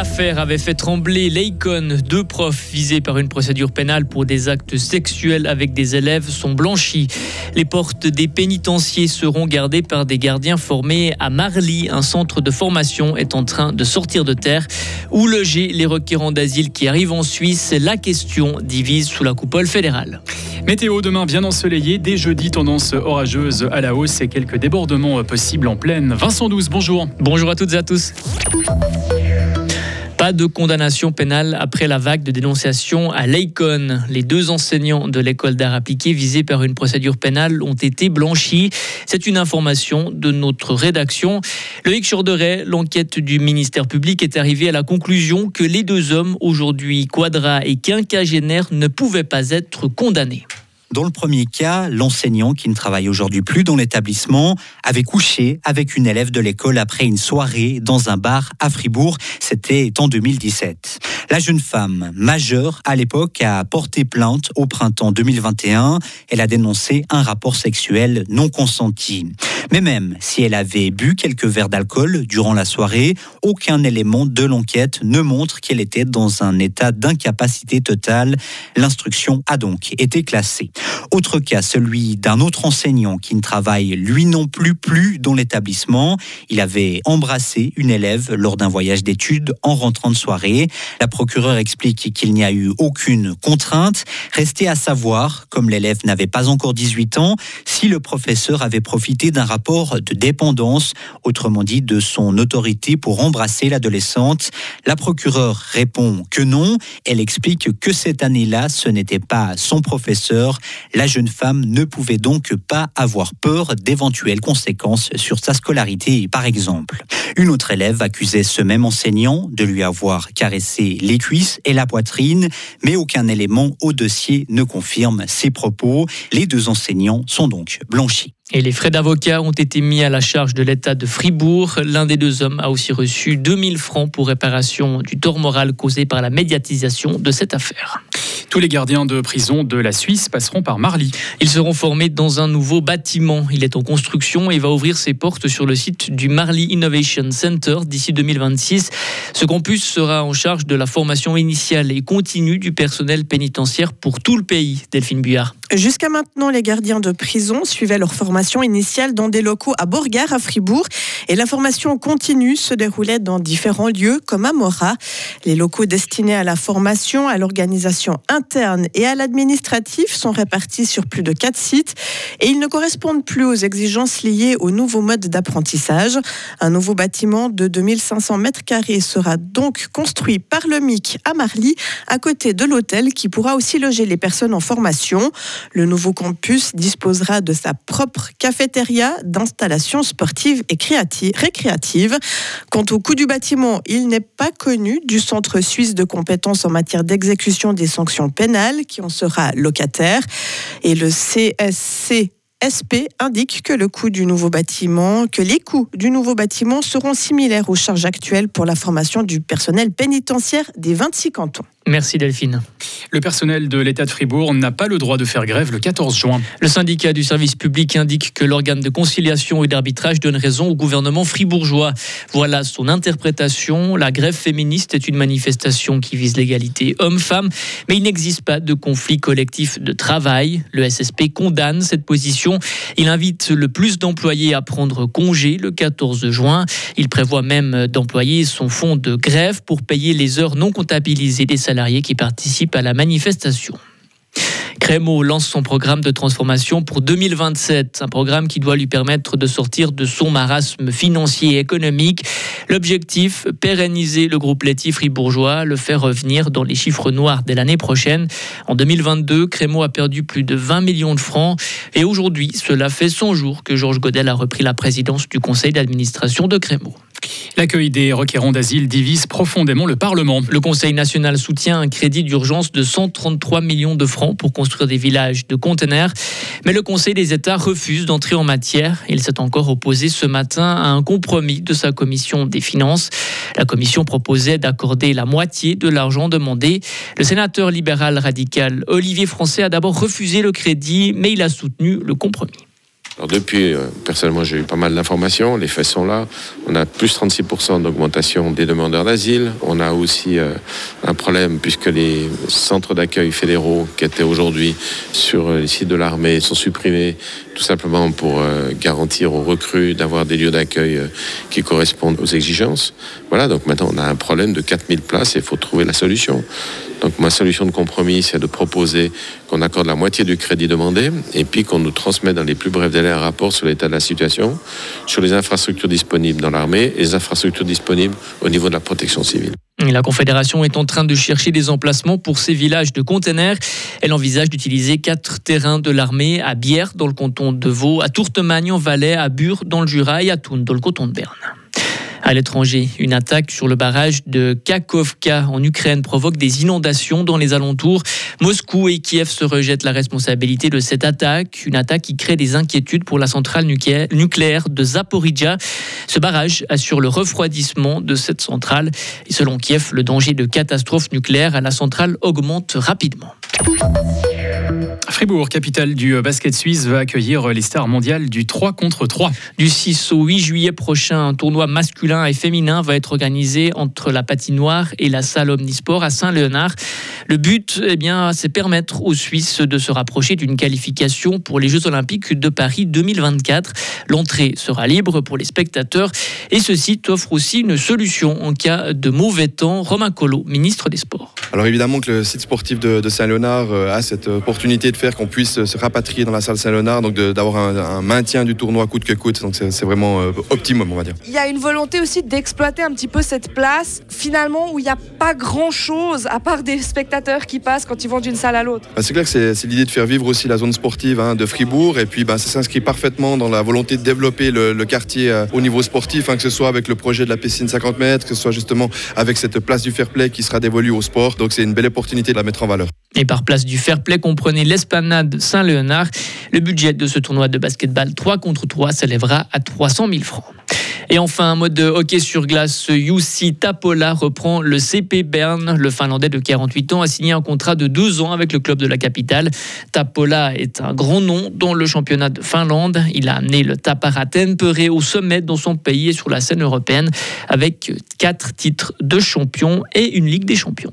L'affaire avait fait trembler Leicon. Deux profs visés par une procédure pénale pour des actes sexuels avec des élèves sont blanchis. Les portes des pénitenciers seront gardées par des gardiens formés à Marly. Un centre de formation est en train de sortir de terre. Où loger les requérants d'asile qui arrivent en Suisse? La question divise sous la coupole fédérale. Météo demain bien ensoleillé, dès jeudi tendance orageuse à la hausse et quelques débordements possibles en pleine. Vincent Douce, bonjour. Bonjour à toutes et à tous. Pas de condamnation pénale après la vague de dénonciation à Leicon. Les deux enseignants de l'école d'art appliqué visés par une procédure pénale ont été blanchis. C'est une information de notre rédaction. Loïc Chorderet, l'enquête du ministère public est arrivée à la conclusion que les deux hommes, aujourd'hui quadra et quinquagénaires, ne pouvaient pas être condamnés. Dans le premier cas, l'enseignant, qui ne travaille aujourd'hui plus dans l'établissement, avait couché avec une élève de l'école après une soirée dans un bar à Fribourg. C'était en 2017. La jeune femme, majeure à l'époque, a porté plainte au printemps 2021. Elle a dénoncé un rapport sexuel non consenti. Mais même si elle avait bu quelques verres d'alcool durant la soirée, aucun élément de l'enquête ne montre qu'elle était dans un état d'incapacité totale. L'instruction a donc été classée. Autre cas, celui d'un autre enseignant qui ne travaille lui non plus plus dans l'établissement. Il avait embrassé une élève lors d'un voyage d'études en rentrant de soirée. La procureur explique qu'il n'y a eu aucune contrainte. Restait à savoir, comme l'élève n'avait pas encore 18 ans, si le professeur avait profité d'un rapport de dépendance, autrement dit de son autorité pour embrasser l'adolescente. La procureure répond que non. Elle explique que cette année-là, ce n'était pas son professeur. La jeune femme ne pouvait donc pas avoir peur d'éventuelles conséquences sur sa scolarité, par exemple. Une autre élève accusait ce même enseignant de lui avoir caressé les cuisses et la poitrine, mais aucun élément au dossier ne confirme ces propos. Les deux enseignants sont donc blanchis. Et les frais d'avocat ont été mis à la charge de l'État de Fribourg. L'un des deux hommes a aussi reçu 2000 francs pour réparation du tort moral causé par la médiatisation de cette affaire. Tous les gardiens de prison de la Suisse passeront par Marly. Ils seront formés dans un nouveau bâtiment. Il est en construction et va ouvrir ses portes sur le site du Marly Innovation Center d'ici 2026. Ce campus sera en charge de la formation initiale et continue du personnel pénitentiaire pour tout le pays. Delphine Buyard. Jusqu'à maintenant, les gardiens de prison suivaient leur formation initiale dans des locaux à Borgard, à Fribourg, et la formation continue se déroulait dans différents lieux, comme à Mora. Les locaux destinés à la formation, à l'organisation interne et à l'administratif sont répartis sur plus de quatre sites, et ils ne correspondent plus aux exigences liées au nouveau mode d'apprentissage. Un nouveau bâtiment de 2500 mètres carrés sera donc construit par le MIC à Marly, à côté de l'hôtel qui pourra aussi loger les personnes en formation. Le nouveau campus disposera de sa propre cafétéria, d'installations sportives et récréatives. Quant au coût du bâtiment, il n'est pas connu du Centre suisse de compétences en matière d'exécution des sanctions pénales qui en sera locataire. Et le CSC SP indique que les coûts du nouveau bâtiment seront similaires aux charges actuelles pour la formation du personnel pénitentiaire des 26 cantons. Merci Delphine. Le personnel de l'État de Fribourg n'a pas le droit de faire grève le 14 juin. Le syndicat du service public indique que l'organe de conciliation et d'arbitrage donne raison au gouvernement fribourgeois. Voilà son interprétation. La grève féministe est une manifestation qui vise l'égalité homme-femme, mais il n'existe pas de conflit collectif de travail. Le SSP condamne cette position. Il invite le plus d'employés à prendre congé le 14 juin. Il prévoit même d'employer son fonds de grève pour payer les heures non comptabilisées des salariés qui participent à la manifestation. Crémo lance son programme de transformation pour 2027, un programme qui doit lui permettre de sortir de son marasme financier et économique. L'objectif, pérenniser le groupe laitier fribourgeois, le faire revenir dans les chiffres noirs dès l'année prochaine. En 2022, Crémo a perdu plus de 20 millions de francs et aujourd'hui, cela fait 100 jours que Georges Godel a repris la présidence du conseil d'administration de Crémo. L'accueil des requérants d'asile divise profondément le Parlement. Le Conseil national soutient un crédit d'urgence de 133 millions de francs pour construire des villages de conteneurs. Mais le Conseil des États refuse d'entrer en matière. Il s'est encore opposé ce matin à un compromis de sa commission des finances. La commission proposait d'accorder la moitié de l'argent demandé. Le sénateur libéral radical Olivier Français a d'abord refusé le crédit, mais il a soutenu le compromis. Alors depuis, euh, personnellement, j'ai eu pas mal d'informations. Les faits sont là. On a plus 36% d'augmentation des demandeurs d'asile. On a aussi euh, un problème puisque les centres d'accueil fédéraux qui étaient aujourd'hui sur les sites de l'armée sont supprimés tout simplement pour garantir aux recrues d'avoir des lieux d'accueil qui correspondent aux exigences. Voilà, donc maintenant on a un problème de 4000 places et il faut trouver la solution. Donc ma solution de compromis, c'est de proposer qu'on accorde la moitié du crédit demandé et puis qu'on nous transmette dans les plus brefs délais un rapport sur l'état de la situation, sur les infrastructures disponibles dans l'armée et les infrastructures disponibles au niveau de la protection civile. La Confédération est en train de chercher des emplacements pour ces villages de containers. Elle envisage d'utiliser quatre terrains de l'armée à Bière dans le canton de Vaud, à Tourtemagne en Valais, à Bure dans le Jura et à Thun dans le canton de Berne. À l'étranger, une attaque sur le barrage de Kakovka en Ukraine provoque des inondations dans les alentours. Moscou et Kiev se rejettent la responsabilité de cette attaque, une attaque qui crée des inquiétudes pour la centrale nucléaire de Zaporizhia. Ce barrage assure le refroidissement de cette centrale et selon Kiev, le danger de catastrophe nucléaire à la centrale augmente rapidement. Fribourg, capitale du basket suisse, va accueillir les stars mondiales du 3 contre 3. Du 6 au 8 juillet prochain, un tournoi masculin et féminin va être organisé entre la patinoire et la salle Omnisport à Saint-Léonard. Le but, eh bien, c'est permettre aux Suisses de se rapprocher d'une qualification pour les Jeux Olympiques de Paris 2024. L'entrée sera libre pour les spectateurs et ce site offre aussi une solution en cas de mauvais temps. Romain Collot, ministre des Sports. Alors évidemment que le site sportif de, Saint-Léonard euh, a cette opportunité de faire qu'on puisse se rapatrier dans la salle Saint-Léonard, donc d'avoir un, maintien du tournoi coûte que coûte. Donc c'est vraiment euh, optimum, on va dire. Il y a une volonté aussi d'exploiter un petit peu cette place, finalement, où il n'y a pas grand-chose à part des spectateurs qui passent quand ils vont d'une salle à l'autre. Bah, c'est clair que c'est l'idée de faire vivre aussi la zone sportive hein, de Fribourg, et puis bah, ça s'inscrit parfaitement dans la volonté de développer le, quartier euh, au niveau sportif, hein, que ce soit avec le projet de la piscine 50 mètres, que ce soit justement avec cette place du fair play qui sera dévolue au sport. Donc c'est une belle opportunité de la mettre en valeur. Et par place du fair play, comprenez l'esplanade Saint-Léonard. Le budget de ce tournoi de basketball 3 contre 3 s'élèvera à 300 000 francs. Et enfin, un mode de hockey sur glace, Jussi Tapola reprend le CP Bern. Le Finlandais de 48 ans a signé un contrat de 12 ans avec le club de la capitale. Tapola est un grand nom dans le championnat de Finlande. Il a amené le Tapara Tampere au sommet dans son pays et sur la scène européenne avec quatre titres de champion et une Ligue des champions.